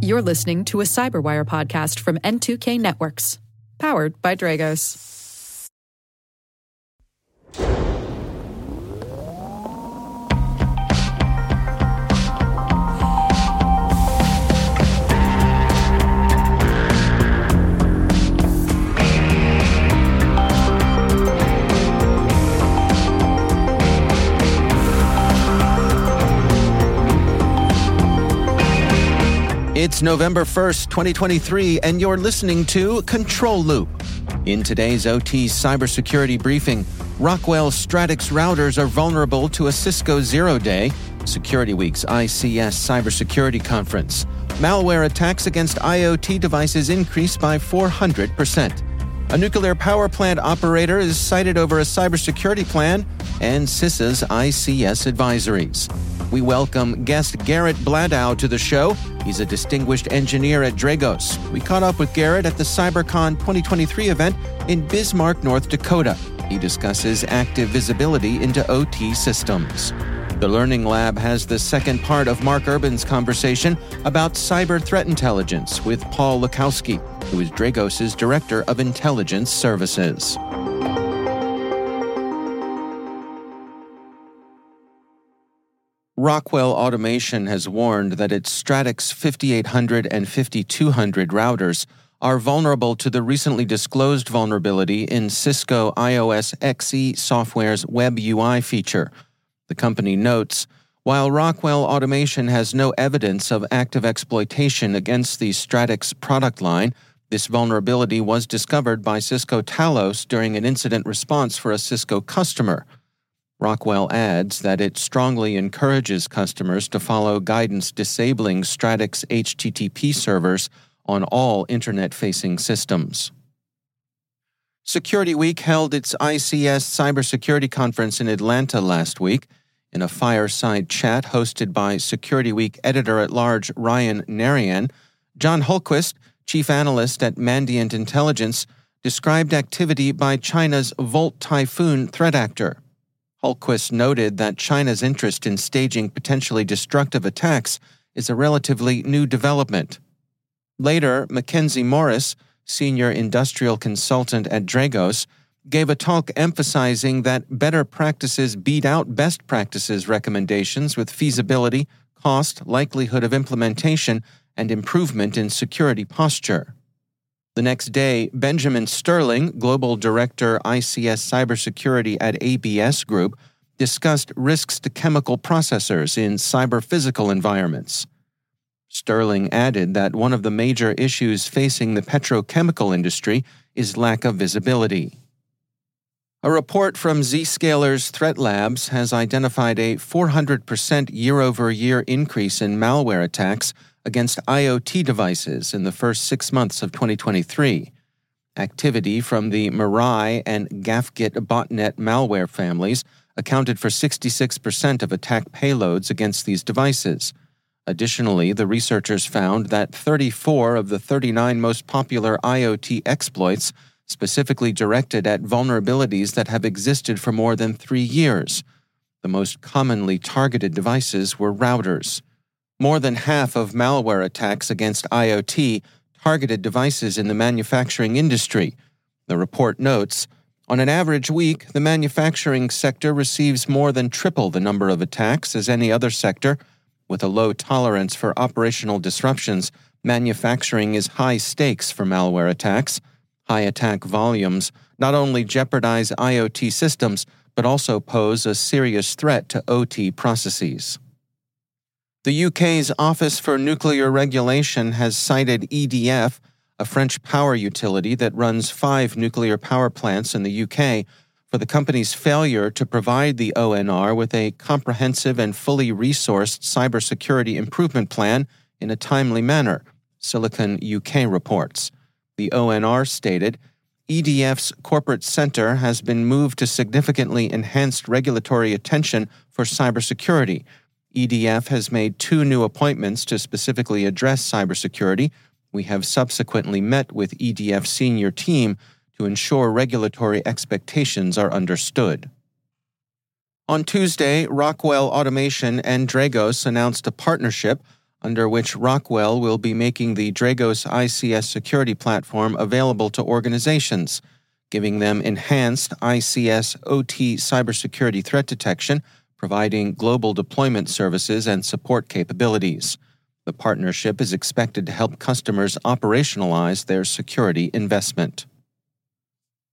You're listening to a Cyberwire podcast from N2K Networks, powered by Dragos. It's November 1st, 2023, and you're listening to Control Loop. In today's OT cybersecurity briefing, Rockwell Stratix routers are vulnerable to a Cisco zero day, Security Week's ICS cybersecurity conference. Malware attacks against IoT devices increased by 400%. A nuclear power plant operator is cited over a cybersecurity plan, and CISA's ICS advisories. We welcome guest Garrett Bladow to the show. He's a distinguished engineer at Dragos. We caught up with Garrett at the CyberCon 2023 event in Bismarck, North Dakota. He discusses active visibility into OT systems. The Learning Lab has the second part of Mark Urban's conversation about cyber threat intelligence with Paul Lukoskie, who is Dragos' Director of Intelligence Services. Rockwell Automation has warned that its Stratix 5800 and 5200 routers are vulnerable to the recently disclosed vulnerability in Cisco IOS XE software's Web UI feature. The company notes while Rockwell Automation has no evidence of active exploitation against the Stratix product line, this vulnerability was discovered by Cisco Talos during an incident response for a Cisco customer. Rockwell adds that it strongly encourages customers to follow guidance disabling Stratix HTTP servers on all internet facing systems. Security Week held its ICS Cybersecurity Conference in Atlanta last week. In a fireside chat hosted by Security Week editor at large Ryan Naraine, John Hultquist, chief analyst at Mandiant Intelligence, described activity by China's Volt Typhoon threat actor. Hultquist noted that China's interest in staging potentially destructive attacks is a relatively new development. Later, Mackenzie Morris, senior industrial consultant at Dragos, gave a talk emphasizing that better practices beat out best practices recommendations with feasibility, cost, likelihood of implementation, and improvement in security posture. The next day, Benjamin Sterling, Global Director ICS Cybersecurity at ABS Group, discussed risks to chemical processors in cyber physical environments. Sterling added that one of the major issues facing the petrochemical industry is lack of visibility. A report from Zscaler's ThreatLabz has identified a 400% year over year increase in malware attacks against IoT devices in the first six months of 2023. Activity from the Mirai and Gafgyt botnet malware families accounted for 66% of attack payloads against these devices. Additionally, the researchers found that 34 of the 39 most popular IoT exploits specifically directed at vulnerabilities that have existed for more than three years. The most commonly targeted devices were routers. More than half of malware attacks against IoT targeted devices in the manufacturing industry. The report notes on an average week, the manufacturing sector receives more than triple the number of attacks as any other sector. With a low tolerance for operational disruptions, manufacturing is high stakes for malware attacks. High attack volumes not only jeopardize IoT systems, but also pose a serious threat to OT processes. The UK's Office for Nuclear Regulation has cited EDF, a French power utility that runs five nuclear power plants in the UK, for the company's failure to provide the ONR with a comprehensive and fully resourced cybersecurity improvement plan in a timely manner, Silicon UK reports. The ONR stated EDF's corporate center has been moved to significantly enhanced regulatory attention for cybersecurity EDF has made two new appointments to specifically address cybersecurity. We have subsequently met with EDF senior team to ensure regulatory expectations are understood. On Tuesday, Rockwell Automation and Dragos announced a partnership under which Rockwell will be making the Dragos ICS security platform available to organizations, giving them enhanced ICS OT cybersecurity threat detection, providing global deployment services and support capabilities. The partnership is expected to help customers operationalize their security investment.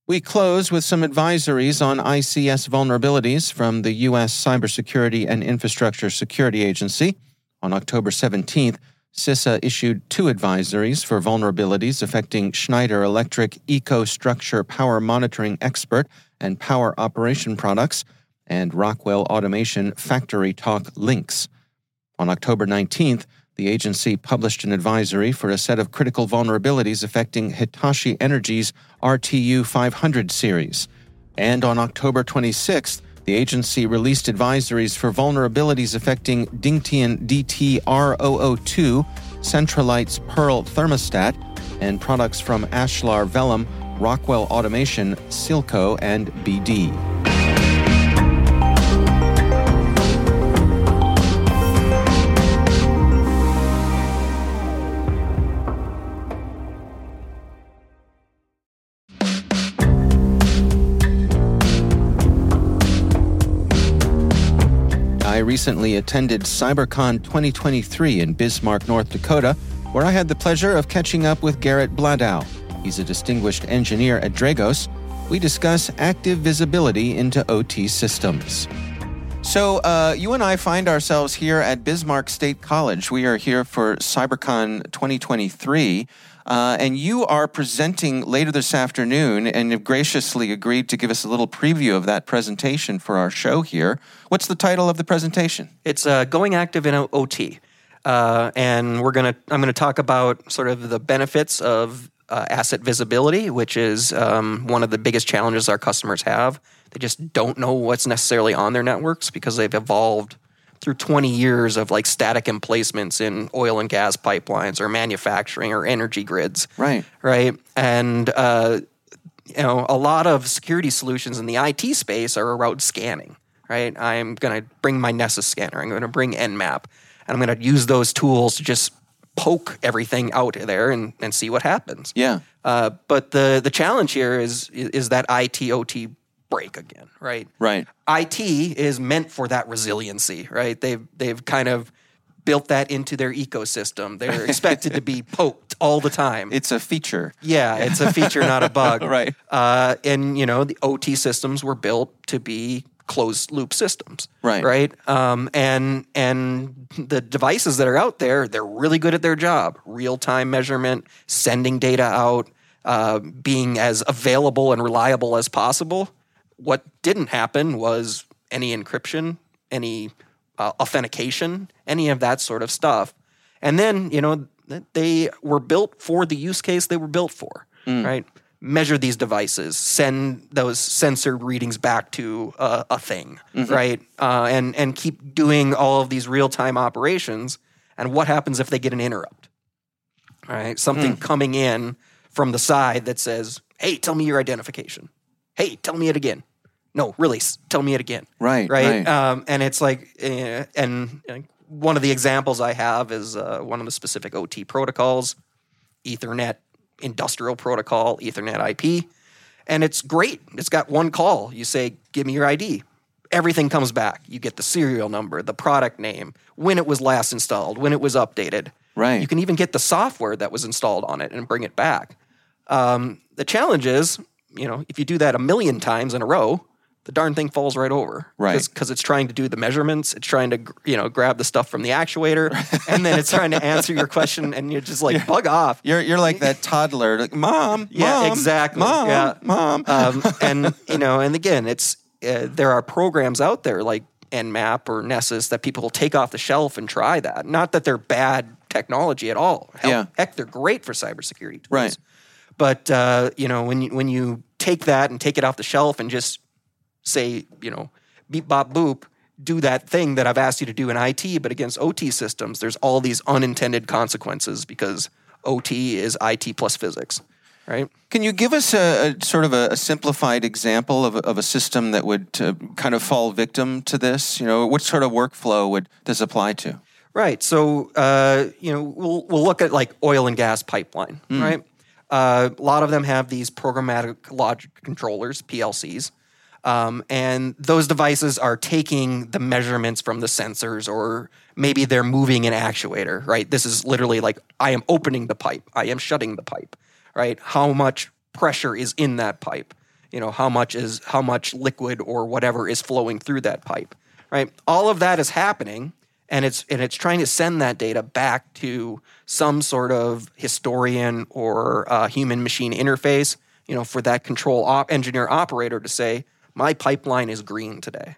We close with some advisories on ICS vulnerabilities from the U.S. Cybersecurity and Infrastructure Security Agency. On October 17th, CISA issued two advisories for vulnerabilities affecting Schneider Electric EcoStruxure Power Monitoring Expert and Power Operation products and Rockwell Automation FactoryTalk Linx. On October 19th, the agency published an advisory for a set of critical vulnerabilities affecting Hitachi Energy's RTU 500 series. And on October 26th, the agency released advisories for vulnerabilities affecting Dingtian DT-R002, Centralite's Pearl thermostat, and products from Ashlar Vellum, Rockwell Automation, Sielco, and BD. Recently attended CyberCon 2023 in Bismarck, North Dakota, where I had the pleasure of catching up with Garrett Bladow. He's a distinguished engineer at Dragos. We discuss active visibility into OT systems. So, uh, you and I find ourselves here at Bismarck State College. We are here for CyberCon 2023. Uh, and you are presenting later this afternoon and have graciously agreed to give us a little preview of that presentation for our show here. What's the title of the presentation? It's uh, Going Active in OT. Uh, and we're gonna I'm gonna talk about sort of the benefits of uh, asset visibility, which is um, one of the biggest challenges our customers have. They just don't know what's necessarily on their networks because they've evolved through 20 years of like static emplacements in oil and gas pipelines or manufacturing or energy grids. Right. Right. And, uh, you know, a lot of security solutions in the IT space are around scanning, right? I'm going to bring my Nessus scanner, I'm going to bring Nmap, and I'm going to use those tools to just poke everything out there and, and see what happens. Yeah. Uh, but the the challenge here is is that IT OT break again, right? Right. IT is meant for that resiliency, right? They've they've kind of built that into their ecosystem. They're expected to be poked all the time. It's a feature. Yeah, it's a feature, not a bug. right. Uh, and you know, the OT systems were built to be closed loop systems. Right. Right. Um, and and the devices that are out there, they're really good at their job. Real time measurement, sending data out, uh, being as available and reliable as possible. What didn't happen was any encryption, any uh, authentication, any of that sort of stuff. And then, you know, they were built for the use case they were built for, mm. right? Measure these devices, send those censored readings back to uh, a thing, mm-hmm. right? Uh, and and keep doing all of these real time operations. And what happens if they get an interrupt? Right, something mm. coming in from the side that says, "Hey, tell me your identification." Hey, tell me it again. No, really, tell me it again. Right, right. right. Um, and it's like, uh, and uh, one of the examples I have is uh, one of the specific OT protocols, Ethernet industrial protocol, Ethernet IP, and it's great. It's got one call. You say, "Give me your ID." Everything comes back. You get the serial number, the product name, when it was last installed, when it was updated. Right. You can even get the software that was installed on it and bring it back. Um, the challenge is you know, if you do that a million times in a row, the darn thing falls right over. Right. Because it's trying to do the measurements, it's trying to, you know, grab the stuff from the actuator, and then it's trying to answer your question, and you're just like, you're, bug off. You're, you're like that toddler, like, mom, yeah, mom, exactly. Mom, yeah. mom. Um, and, you know, and again, it's, uh, there are programs out there like Nmap or Nessus that people will take off the shelf and try that. Not that they're bad technology at all. Hell, yeah. Heck, they're great for cybersecurity tools. Right. But uh, you know, when you when you take that and take it off the shelf and just say, you know, beep bop boop, do that thing that I've asked you to do in IT, but against OT systems, there's all these unintended consequences because OT is IT plus physics, right? Can you give us a, a sort of a, a, simplified example of a, of a system that would uh, kind of fall victim to this? You know, what sort of workflow would this apply to? Right. So uh, you know, we'll we'll look at like oil and gas pipeline, right? Uh, a lot of them have these programmatic logic controllers, PLCs, um, and those devices are taking the measurements from the sensors, or maybe they're moving an actuator. Right. This is literally like I am opening the pipe, I am shutting the pipe. Right. How much pressure is in that pipe? You know, how much is how much liquid or whatever is flowing through that pipe. Right. All of that is happening and it's and it's trying to send that data back to some sort of historian or uh, human machine interface you know for that control op- engineer operator to say my pipeline is green today.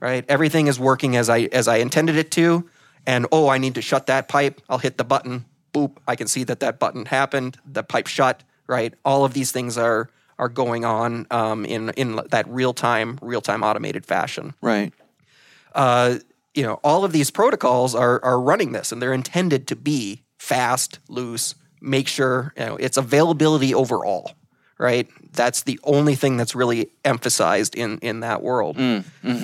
Right? Everything is working as i as i intended it to. And oh i need to shut that pipe. I'll hit the button. Boop. I can see that that button happened. The pipe shut. Right? All of these things are are going on um, in in that real time real time automated fashion. Right. uh, you know, all of these protocols are are running this, and they're intended to be fast, loose, make sure you know its availability overall. Right, that's the only thing that's really emphasized in in that world.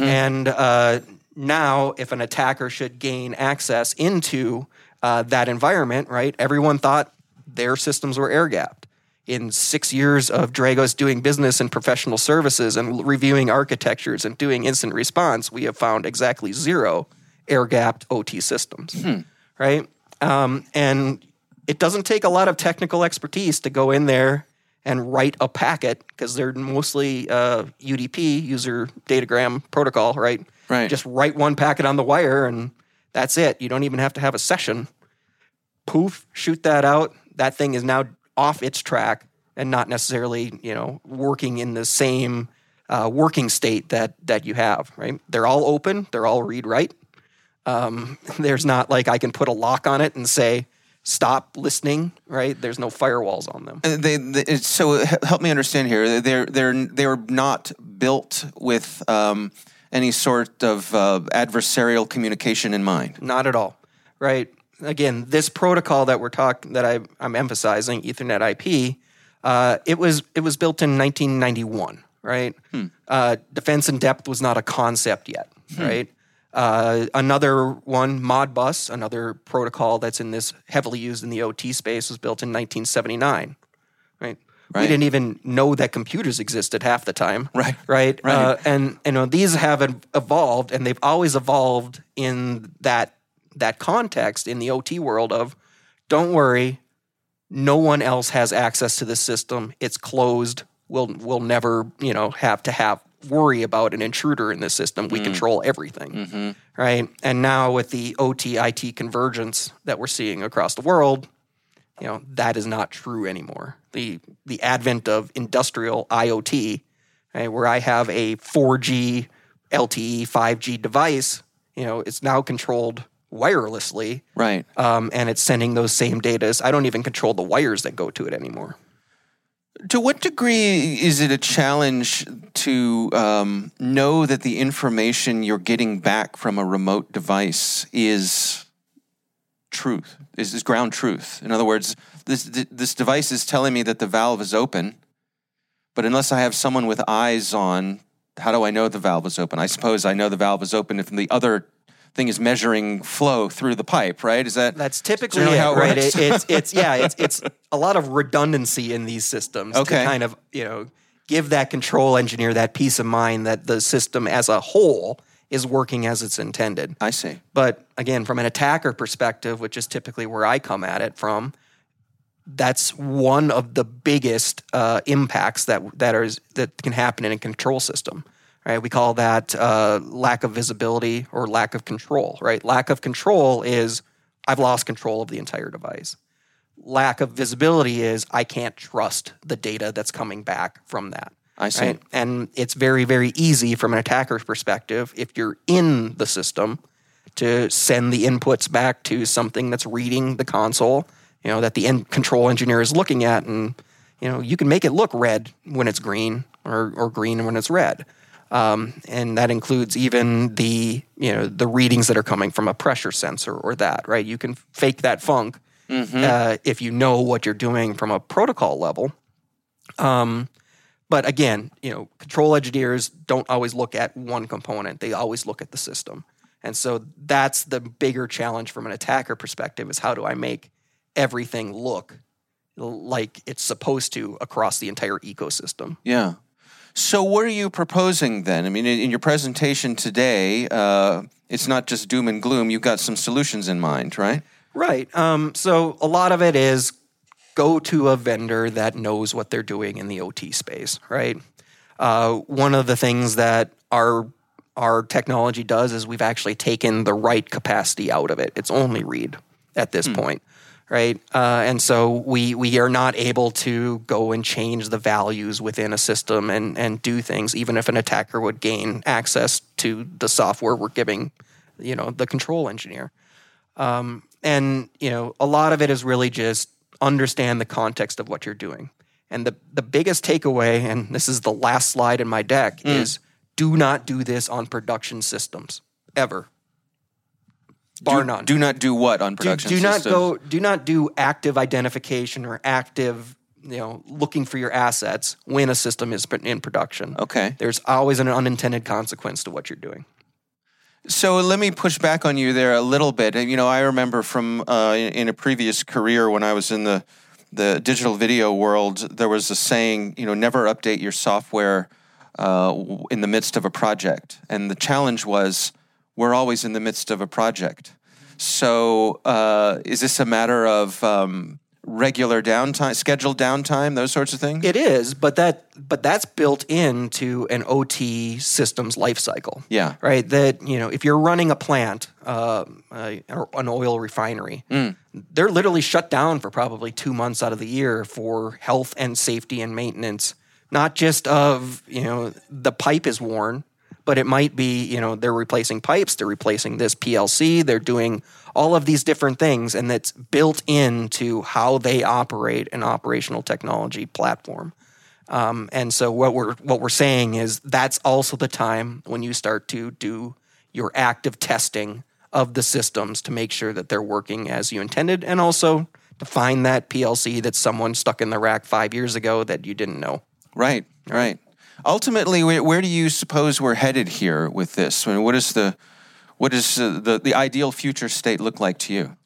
And uh, now, if an attacker should gain access into uh, that environment, right, everyone thought their systems were air gapped in six years of Dragos doing business and professional services and reviewing architectures and doing instant response, we have found exactly zero air gapped OT systems. Right? Um, and it doesn't take a lot of technical expertise to go in there and write a packet because they're mostly uh, UDP, user datagram protocol, right? Right. Just write one packet on the wire and that's it. You don't even have to have a session poof, shoot that out. That thing is now off its track and not necessarily, you know, working in the same uh, working state that that you have. Right? They're all open. They're all read write. Um, there's not like I can put a lock on it and say stop listening. Right? There's no firewalls on them. Uh, They, they so help me understand here. They're they're they were not built with um, any sort of uh, adversarial communication in mind. Not at all. Right. Again, this protocol that we're talking that I, I'm emphasizing, Ethernet IP, uh, it was it was built in 1991. Right. Uh, defense in depth was not a concept yet. Right. Uh, another one, Modbus, another protocol that's in this heavily used in the OT space, was built in 1979. Right. We didn't even know that computers existed half the time. Right. Right. Right. Uh, and you know these have evolved, and they've always evolved in that that context in the OT world of, don't worry, no one else has access to this system. It's closed. We'll we'll never you know have to have worry about an intruder in this system. We mm. control everything, mm-hmm. right? And now with the OT IT convergence that we're seeing across the world, you know that is not true anymore. The the advent of industrial IoT, right, where I have a 4G, LTE, 5G device, you know, it's now controlled wirelessly, Right. um, and it's sending those same data. I don't even control the wires that go to it anymore. To what degree is it a challenge to um, know that the information you're getting back from a remote device is truth, is, is ground truth? In other words, this this device is telling me that the valve is open, but unless I have someone with eyes on, how do I know the valve is open? I suppose I know the valve is open if the other thing is measuring flow through the pipe, right? Is that That's typically it, how it right? works? It, it's it's yeah, it's it's a lot of redundancy in these systems Okay. to kind of you know give that control engineer that peace of mind that the system as a whole is working as it's intended. I see. But again, from an attacker perspective, which is typically where I come at it from, that's one of the biggest uh, impacts that that is that can happen in a control system. Right? We call that uh, lack of visibility or lack of control. Right? Lack of control is I've lost control of the entire device. Lack of visibility is I can't trust the data that's coming back from that. I see. Right? And it's very, very easy from an attacker's perspective if you're in the system to send the inputs back to something that's reading the console, you know, that the end control engineer is looking at. And, you know, you can make it look red when it's green or, or green when it's red. Um, and that includes even the, you know, the readings that are coming from a pressure sensor or that, right? You can fake that funk uh, if you know what you're doing from a protocol level. Um, but again, you know, control engineers don't always look at one component; they always look at the system. And so that's the bigger challenge from an attacker perspective is how do I make everything look like it's supposed to across the entire ecosystem. Yeah. So, what are you proposing then? I mean, in, your presentation today, uh, it's not just doom and gloom. You've got some solutions in mind, right? Right. Um, so, a lot of it is go to a vendor that knows what they're doing in the OT space, right? Uh, one of the things that our our technology does is we've actually taken the write capacity out of it. It's only read at this point right? Uh, and so we we are not able to go and change the values within a system and and do things, even if an attacker would gain access to the software we're giving, you know, the control engineer. Um, and you know, a lot of it is really just understand the context of what you're doing. And the the biggest takeaway, and this is the last slide in my deck, mm. is do not do this on production systems ever bar do, none. Do not do what on production? Do, do not go. Do not do active identification or active, you know, looking for your assets when a system is in production. Okay. There's always an unintended consequence to what you're doing. So let me push back on you there a little bit. You know, I remember from uh, in a previous career when I was in the the digital video world, there was a saying, you know, never update your software uh, in the midst of a project, and the challenge was we're always in the midst of a project. So, uh, is this a matter of um, regular downtime, scheduled downtime, those sorts of things? It is, but that but that's built into an OT systems lifecycle. Yeah, right. That you know, if you're running a plant, uh, an oil refinery, mm. they're literally shut down for probably two months out of the year for health and safety and maintenance, not just of you know the pipe is worn but it might be, you know, they're replacing pipes, they're replacing this PLC, they're doing all of these different things, and that's built into how they operate an operational technology platform. Um, and so what we're what we're saying is that's also the time when you start to do your active testing of the systems to make sure that they're working as you intended, and also to find that PLC that someone stuck in the rack five years ago that you didn't know. Right, right ultimately, where do you suppose we're headed here with this? I mean, what is the what does uh, the the ideal future state look like to you?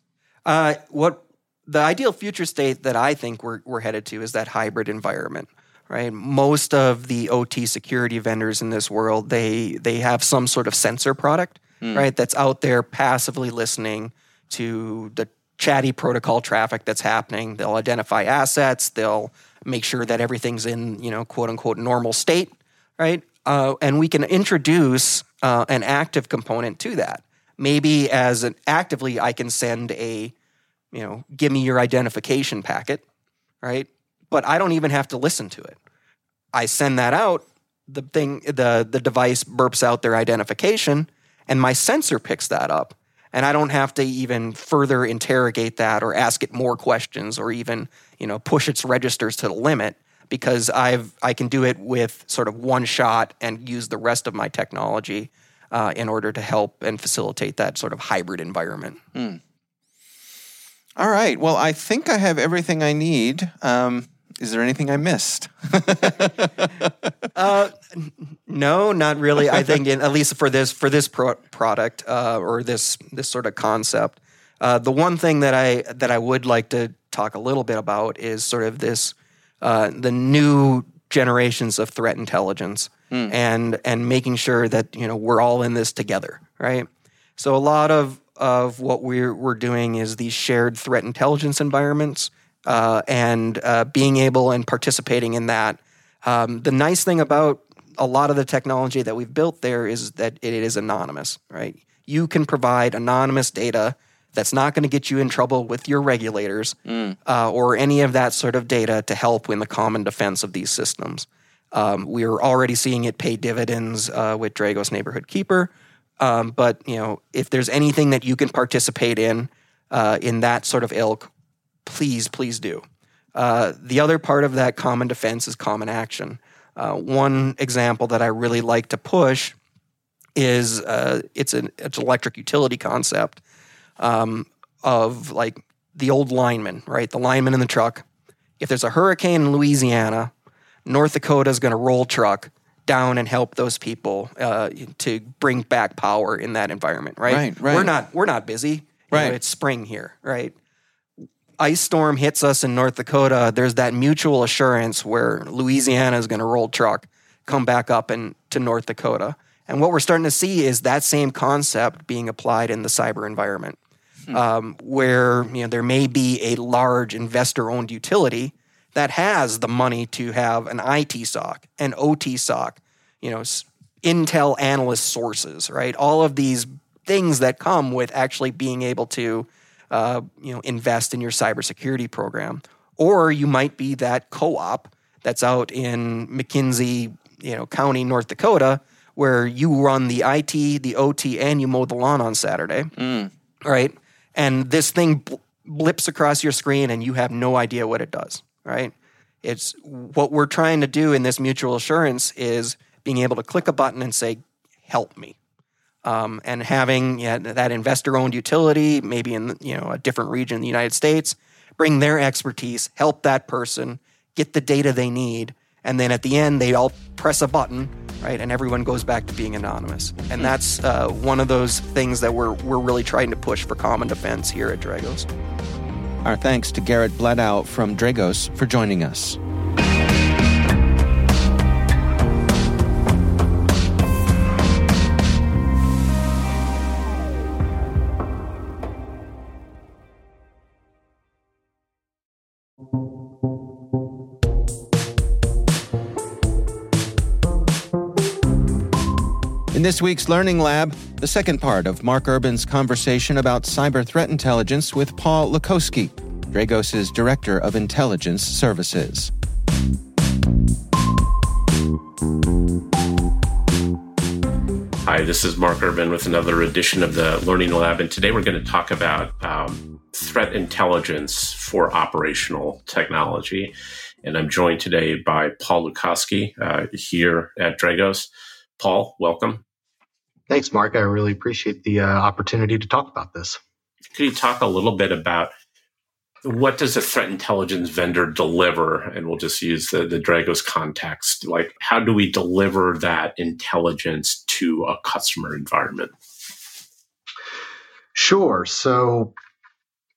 Uh, what the ideal future state that I think we're we're headed to is that hybrid environment. Right, most of the OT security vendors in this world they they have some sort of sensor product, mm. right, that's out there passively listening to the chatty protocol traffic that's happening. They'll identify assets. They'll make sure that everything's in you know quote unquote normal state, right? Uh, and we can introduce uh, an active component to that. Maybe as an actively, I can send a you know give me your identification packet, right? But I don't even have to listen to it. I send that out. The thing, the the device burps out their identification, and my sensor picks that up and I don't have to even further interrogate that or ask it more questions or even you know push its registers to the limit because I've I can do it with sort of one shot and use the rest of my technology uh, in order to help and facilitate that sort of hybrid environment. Mm. All right. Well, I think I have everything I need. Um, is there anything I missed? uh, no, not really. I think, in, at least for this for this pro- product uh, or this this sort of concept, uh, the one thing that I that I would like to talk a little bit about is sort of this uh, the new generations of threat intelligence mm. and and making sure that you know we're all in this together, right? So a lot of of what we're we're doing is these shared threat intelligence environments uh, and uh, being able and participating in that. Um, the nice thing about a lot of the technology that we've built there is that it is anonymous, right? You can provide anonymous data that's not going to get you in trouble with your regulators mm. uh, or any of that sort of data to help in the common defense of these systems. Um, we're already seeing it pay dividends uh, with Dragos Neighborhood Keeper. Um, but you know, if there's anything that you can participate in uh, in that sort of ilk, please, please do. Uh, the other part of that common defense is common action. Uh, one example that I really like to push is uh, it's an it's an electric utility concept um, of like the old lineman, right? The lineman in the truck. If there's a hurricane in Louisiana, North Dakota is going to roll truck down and help those people uh, to bring back power in that environment. Right? Right, right. We're not we're not busy. You know, Right. it's spring here. Right? Ice storm hits us in North Dakota. There's that mutual assurance where Louisiana is going to roll truck, come back up and to North Dakota. And what we're starting to see is that same concept being applied in the cyber environment, um, where you know there may be a large investor-owned utility that has the money to have an IT SOC, an OT SOC, you know, Intel analyst sources, right? All of these things that come with actually being able to, uh, you know, invest in your cybersecurity program. Or you might be that co-op that's out in McKenzie, you know, County, North Dakota, where you run the IT, the OT, and you mow the lawn on Saturday, right? And this thing blips across your screen, and you have no idea what it does, right? It's what we're trying to do in this mutual assurance is being able to click a button and say, "Help me." um, and having yeah, that investor-owned utility, maybe in you know a different region in the United States, bring their expertise, help that person get the data they need, and then at the end they all press a button, right, and everyone goes back to being anonymous. And that's uh, one of those things that we're we're really trying to push for common defense here at Dragos. Our thanks to Garrett Bladow from Dragos for joining us. In this week's Learning Lab, the second part of Mark Urban's conversation about cyber threat intelligence with Paul Lukoskie, Dragos' Director of Intelligence Services. Hi, this is Mark Urban with another edition of the Learning Lab, and today we're going to talk about um, threat intelligence for operational technology. And I'm joined today by Paul Lukoskie uh, here at Dragos. Paul, welcome. Thanks, Mark. I really appreciate the uh, opportunity to talk about this. Could you talk a little bit about what does a threat intelligence vendor deliver? And we'll just use the, the Dragos context. Like, how do we deliver that intelligence to a customer environment? Sure. So,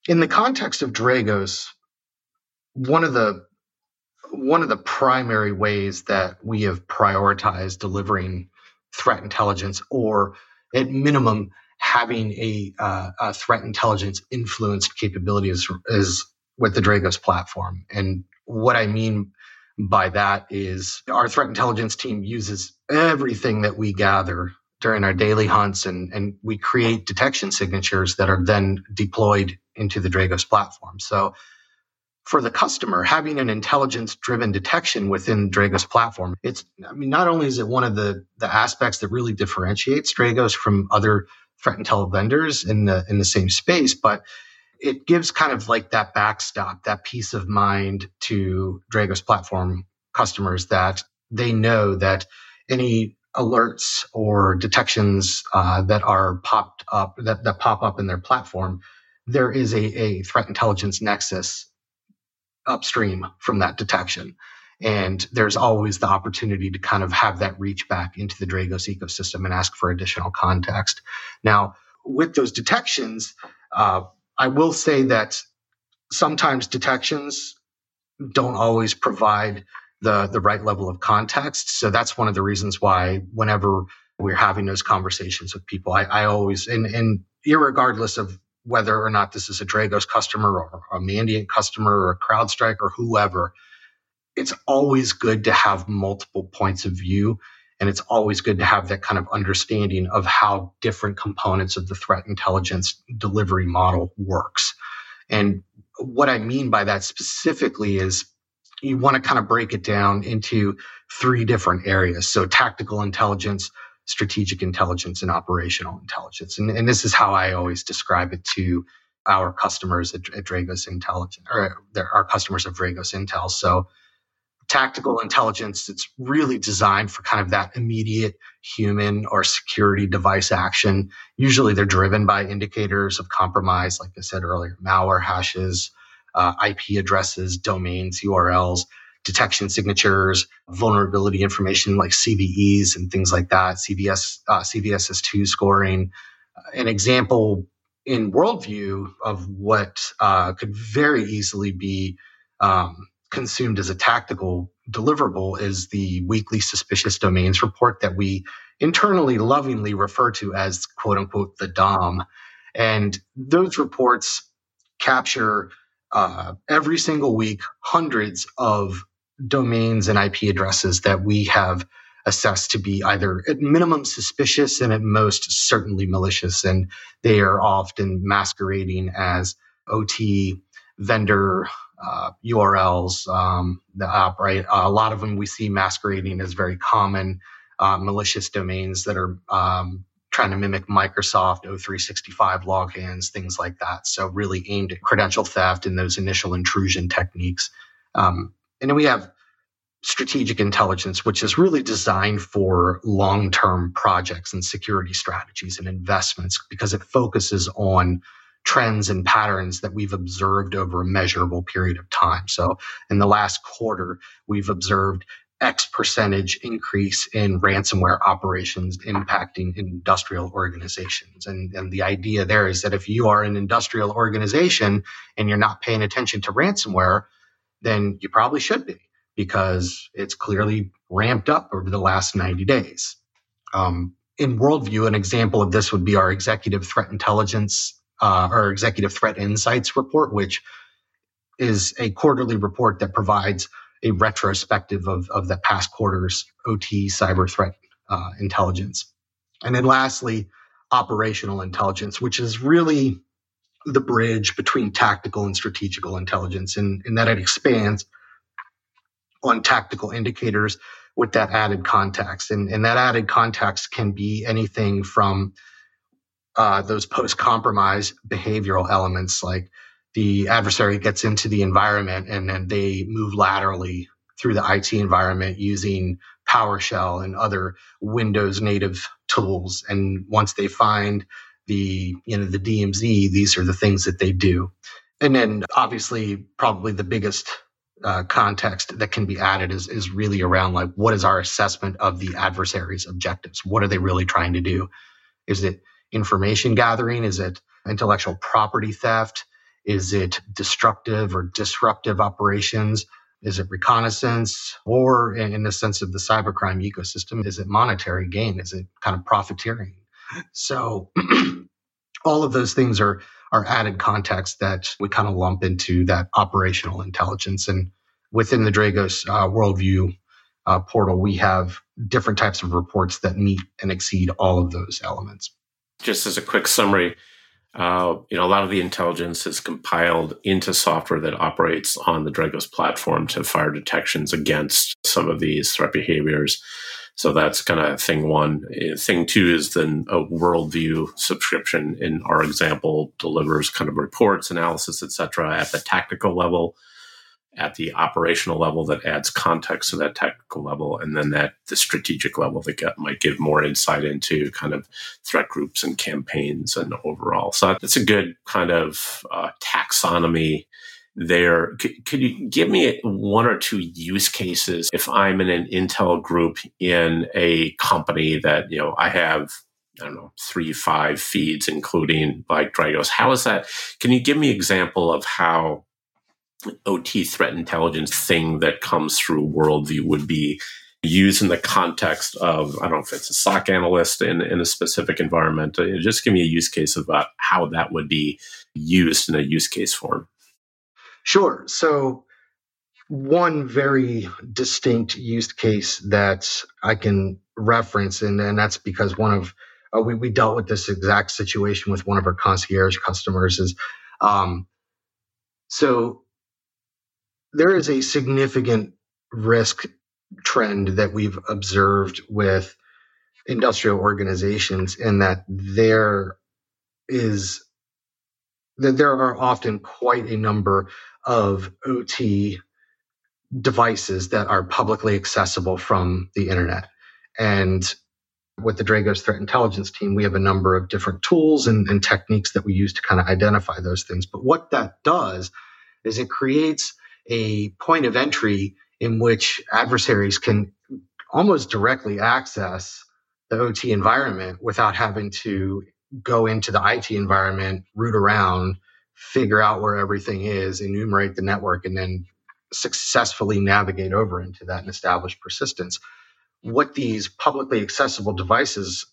in the context of Dragos, one of the one of the primary ways that we have prioritized delivering threat intelligence, or at minimum, having a, uh, a threat intelligence influenced capability is, is with the Dragos platform. And what I mean by that is our threat intelligence team uses everything that we gather during our daily hunts and, and we create detection signatures that are then deployed into the Dragos platform. So for the customer, having an intelligence driven detection within Dragos platform, it's, I mean, not only is it one of the, the aspects that really differentiates Dragos from other threat intel vendors in the, in the same space, but it gives kind of like that backstop, that peace of mind to Dragos platform customers that they know that any alerts or detections uh, that are popped up that, that pop up in their platform, there is a, a threat intelligence nexus upstream from that detection. And there's always the opportunity to kind of have that reach back into the Dragos ecosystem and ask for additional context. Now, with those detections, uh, I will say that sometimes detections don't always provide the, the right level of context. So that's one of the reasons why whenever we're having those conversations with people, I, I always, and, and irregardless of whether or not this is a Dragos customer or a Mandiant customer or a CrowdStrike or whoever, it's always good to have multiple points of view. And it's always good to have that kind of understanding of how different components of the threat intelligence delivery model works. And what I mean by that specifically is you want to kind of break it down into three different areas. So tactical intelligence, strategic intelligence, and operational intelligence. And, and this is how I always describe it to our customers at, at Dragos Intelligence, or our customers of Dragos Intel. So tactical intelligence, it's really designed for kind of that immediate human or security device action. Usually they're driven by indicators of compromise, like I said earlier, malware hashes, uh, IP addresses, domains, URLs. Detection signatures, vulnerability information like CVEs and things like that, CVS, uh, CVSS2 scoring. An example in worldview of what uh, could very easily be um, consumed as a tactical deliverable is the weekly suspicious domains report that we internally lovingly refer to as quote unquote the DOM. And those reports capture uh, every single week hundreds of domains and IP addresses that we have assessed to be either at minimum suspicious and at most certainly malicious. And they are often masquerading as OT vendor uh, URLs. Um, the app, right? A lot of them we see masquerading as very common uh, malicious domains that are um, trying to mimic Microsoft O365 logins, things like that. So really aimed at credential theft and those initial intrusion techniques. Um, and then we have strategic intelligence, which is really designed for long term projects and security strategies and investments because it focuses on trends and patterns that we've observed over a measurable period of time. So in the last quarter, we've observed X percentage increase in ransomware operations impacting industrial organizations. And, and the idea there is that if you are an industrial organization and you're not paying attention to ransomware, then you probably should be because it's clearly ramped up over the last 90 days. Um, in worldview, an example of this would be our executive threat intelligence, uh, our executive threat insights report, which is a quarterly report that provides a retrospective of, of the past quarter's OT cyber threat uh, intelligence. And then lastly, operational intelligence, which is really the bridge between tactical and strategical intelligence, and, and that it expands on tactical indicators with that added context. And, and that added context can be anything from uh, those post compromise behavioral elements like the adversary gets into the environment and then they move laterally through the IT environment using PowerShell and other Windows native tools. And once they find the, you know, the DMZ, these are the things that they do. And then obviously probably the biggest uh, context that can be added is, is really around like, what is our assessment of the adversary's objectives? What are they really trying to do? Is it information gathering? Is it intellectual property theft? Is it destructive or disruptive operations? Is it reconnaissance? Or in the sense of the cybercrime ecosystem, is it monetary gain? Is it kind of profiteering? So all of those things are, are added context that we kind of lump into that operational intelligence. And within the Dragos uh, worldview uh, portal, we have different types of reports that meet and exceed all of those elements. Just as a quick summary, uh, you know, a lot of the intelligence is compiled into software that operates on the Dragos platform to fire detections against some of these threat behaviors. So that's kind of thing one. Uh, thing two is then a worldview subscription. In our example, delivers kind of reports, analysis, etc., at the tactical level at the operational level that adds context to that technical level, and then that the strategic level that get, might give more insight into kind of threat groups and campaigns and overall. So that's a good kind of uh, taxonomy there. C- could you give me one or two use cases if I'm in an Intel group in a company that, you know, I have I don't know, three, five feeds, including like Dragos. How is that? Can you give me an example of how OT threat intelligence thing that comes through worldview would be used in the context of, I don't know if it's a SOC analyst in, in a specific environment. Uh, just give me a use case about how that would be used in a use case form. Sure. So, one very distinct use case that I can reference, and, and that's because one of uh, we, we dealt with this exact situation with one of our concierge customers is um, so there is a significant risk trend that we've observed with industrial organizations in that there is that there are often quite a number of OT devices that are publicly accessible from the internet. And with the Dragos threat intelligence team, we have a number of different tools and, and techniques that we use to kind of identify those things. But what that does is it creates a point of entry in which adversaries can almost directly access the OT environment without having to go into the IT environment, root around, figure out where everything is, enumerate the network, and then successfully navigate over into that and establish persistence. What these publicly accessible devices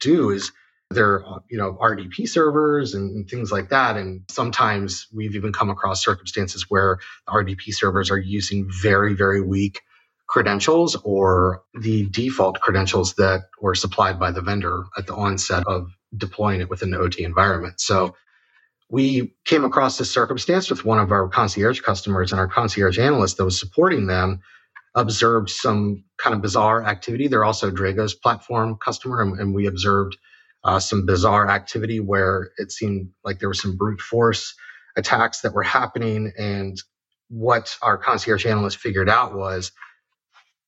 do is they're you know RDP servers and, and, things like that. And sometimes we've even come across circumstances where RDP servers are using very very weak credentials or the default credentials that were supplied by the vendor at the onset of deploying it within the OT environment. So we came across this circumstance with one of our concierge customers and our concierge analyst that was supporting them observed some kind of bizarre activity. They're also Dragos platform customer, and, and we observed uh, some bizarre activity where it seemed like there was some brute force attacks that were happening. And what our concierge analyst figured out was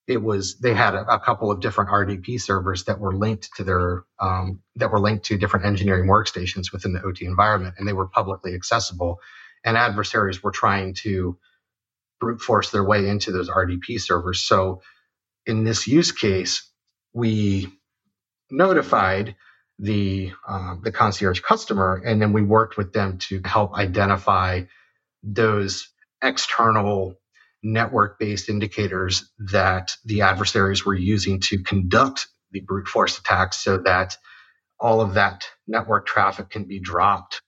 it was they had a, a, couple of different RDP servers that were linked to their um, that were linked to different engineering workstations within the OT environment, and they were publicly accessible. And adversaries were trying to brute force their way into those RDP servers. So, in this use case, we notified the uh, the concierge customer, and then we worked with them to help identify those external network based indicators that the adversaries were using to conduct the brute force attacks so that all of that network traffic can be dropped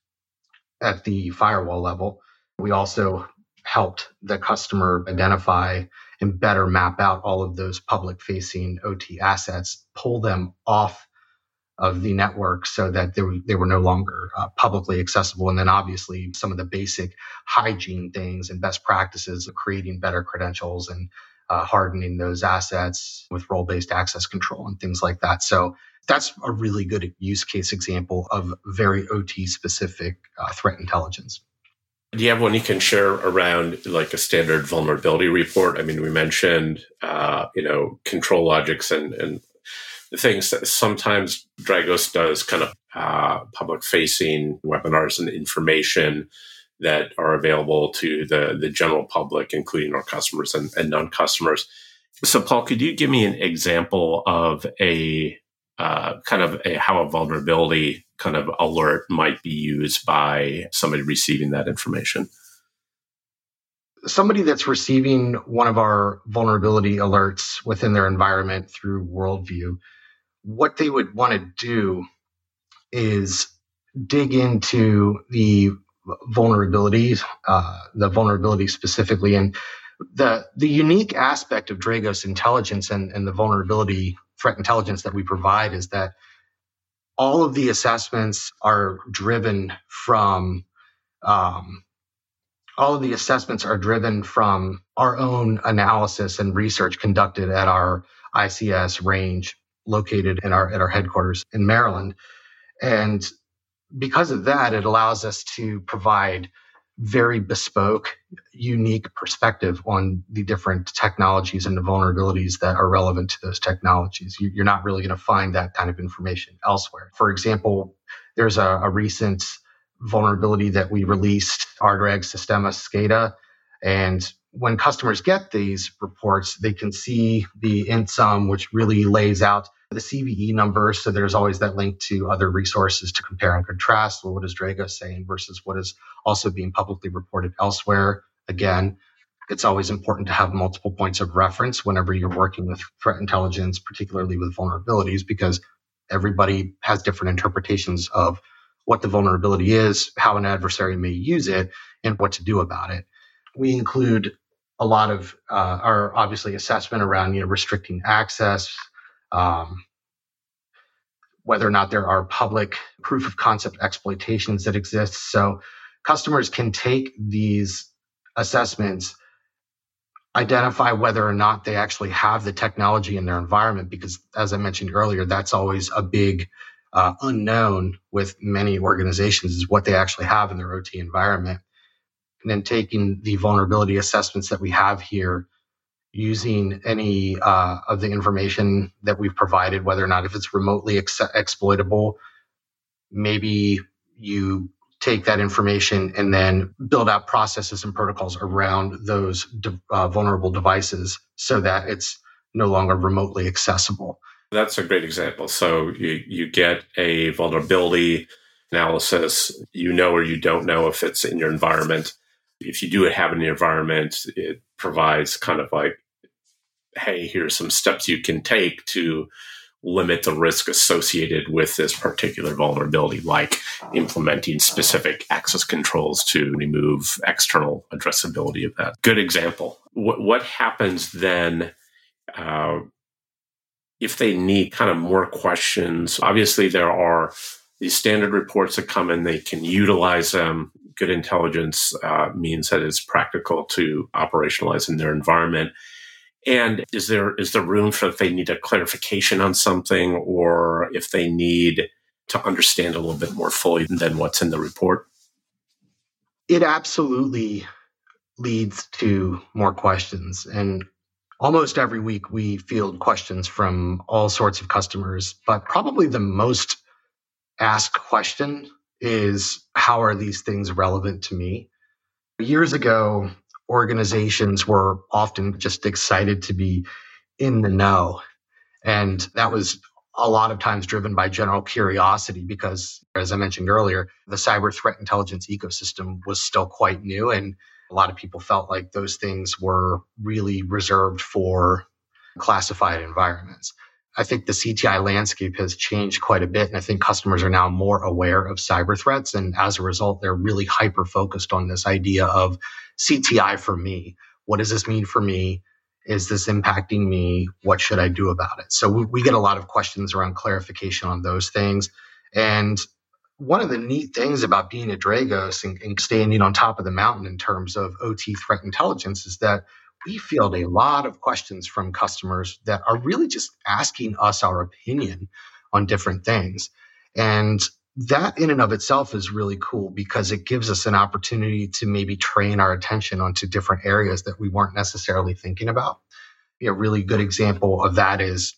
at the firewall level. We also helped the customer identify and better map out all of those public facing OT assets, pull them off of the network so that they were, they were no longer uh, publicly accessible. And then obviously some of the basic hygiene things and best practices of creating better credentials and uh, hardening those assets with role based access control and things like that. So that's a really good use case example of very OT specific uh, threat intelligence. Do you have one you can share around like a standard vulnerability report? I mean, we mentioned, uh, you know, ControlLogix and, and things that sometimes Dragos does kind of uh, public facing webinars and information that are available to the, the general public, including our customers and, and non customers. So, Paul, could you give me an example of a uh, kind of a, how a vulnerability kind of alert might be used by somebody receiving that information? Somebody that's receiving one of our vulnerability alerts within their environment through Worldview what they would want to do is dig into the vulnerabilities, uh, the vulnerability specifically, and the the unique aspect of Dragos intelligence and, and the vulnerability threat intelligence that we provide is that all of the assessments are driven from um, all of the assessments are driven from our own analysis and research conducted at our ICS range located in our at our headquarters in Maryland. And because of that, it allows us to provide very bespoke, unique perspective on the different technologies and the vulnerabilities that are relevant to those technologies. You're not really going to find that kind of information elsewhere. For example, there's a, a recent vulnerability that we released, RDRAG Sistema SCADA, and when customers get these reports, they can see the INTSUM, which really lays out the CVE number. So there's always that link to other resources to compare and contrast. Well, what is Dragos saying versus what is also being publicly reported elsewhere? Again, it's always important to have multiple points of reference whenever you're working with threat intelligence, particularly with vulnerabilities, because everybody has different interpretations of what the vulnerability is, how an adversary may use it, and what to do about it. We include a lot of uh, our obviously assessment around you know restricting access, um, whether or not there are public proof of concept exploitations that exist. So customers can take these assessments, identify whether or not they actually have the technology in their environment, because as I mentioned earlier, that's always a big uh, unknown with many organizations is what they actually have in their OT environment and then taking the vulnerability assessments that we have here using any uh, of the information that we've provided, whether or not if it's remotely ex- exploitable, maybe you take that information and then build out processes and protocols around those de- uh, vulnerable devices so that it's no longer remotely accessible. That's a great example. So you, you get a vulnerability analysis, you know or you don't know if it's in your environment. If you do have your environment, it provides kind of like, hey, here's some steps you can take to limit the risk associated with this particular vulnerability, like implementing specific access controls to remove external addressability of that. Good example. What, what happens then uh, if they need kind of more questions? Obviously, there are these standard reports that come in, they can utilize them. Good intelligence uh, means that it's practical to operationalize in their environment and is there is there room for if they need a clarification on something or if they need to understand a little bit more fully than what's in the report? It absolutely leads to more questions. And almost every week we field questions from all sorts of customers, but probably the most asked question is how are these things relevant to me? Years ago, organizations were often just excited to be in the know. And that was a lot of times driven by general curiosity because, as I mentioned earlier, the cyber threat intelligence ecosystem was still quite new. And a lot of people felt like those things were really reserved for classified environments. I think the CTI landscape has changed quite a bit. And I think customers are now more aware of cyber threats. And as a result, they're really hyper focused on this idea of CTI for me. What does this mean for me? Is this impacting me? What should I do about it? So we, we get a lot of questions around clarification on those things. And one of the neat things about being at Dragos and, and standing on top of the mountain in terms of OT threat intelligence is that we field a lot of questions from customers that are really just asking us our opinion on different things. And that in and of itself is really cool because it gives us an opportunity to maybe train our attention onto different areas that we weren't necessarily thinking about. A really good example of that is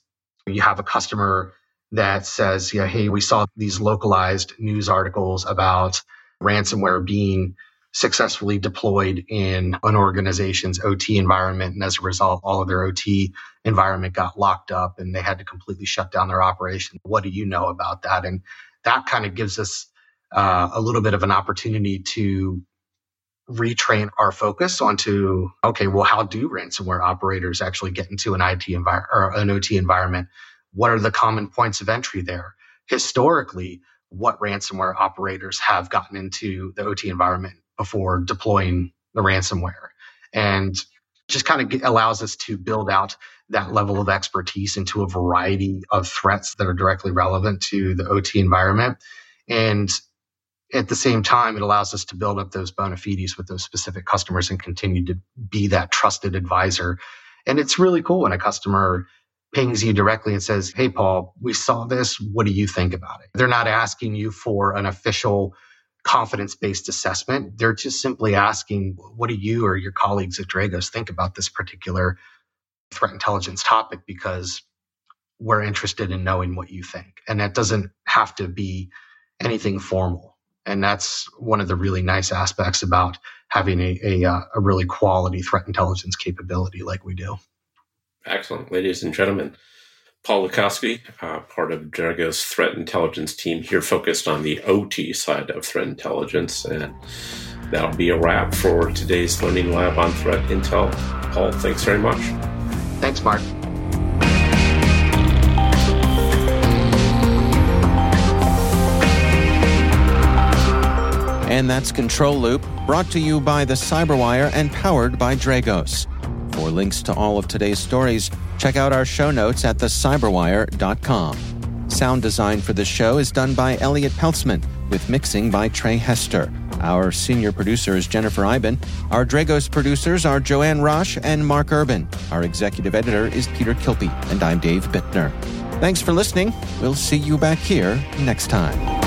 you have a customer that says, yeah, hey, we saw these localized news articles about ransomware being successfully deployed in an organization's OT environment. And as a result, all of their OT environment got locked up and they had to completely shut down their operation. What do you know about that? And that kind of gives us uh, a little bit of an opportunity to retrain our focus onto okay well how do ransomware operators actually get into an IT environment or an OT environment what are the common points of entry there historically what ransomware operators have gotten into the OT environment before deploying the ransomware and just kind of allows us to build out that level of expertise into a variety of threats that are directly relevant to the OT environment. And at the same time, it allows us to build up those bona fides with those specific customers and continue to be that trusted advisor. And it's really cool when a customer pings you directly and says, Hey, Paul, we saw this. What do you think about it? They're not asking you for an official confidence based assessment. They're just simply asking, What do you or your colleagues at Dragos think about this particular threat intelligence topic because we're interested in knowing what you think. And that doesn't have to be anything formal. And that's one of the really nice aspects about having a, a, uh, a really quality threat intelligence capability like we do. Excellent. Ladies and gentlemen, Paul Lukoskie, uh, part of Dragos threat intelligence team here focused on the OT side of threat intelligence. And that'll be a wrap for today's Learning Lab on Threat Intel. Paul, thanks very much. Thanks, Mark. And that's Control Loop, brought to you by the Cyberwire and powered by Dragos. For links to all of today's stories, check out our show notes at thecyberwire.com. Sound design for the show is done by Elliott Peltzman, with mixing by Trey Hester. Our senior producer is Jennifer Eiben. Our Dragos producers are Joanne Roche and Mark Urban. Our executive editor is Peter Kilpe, and I'm Dave Bittner. Thanks for listening. We'll see you back here next time.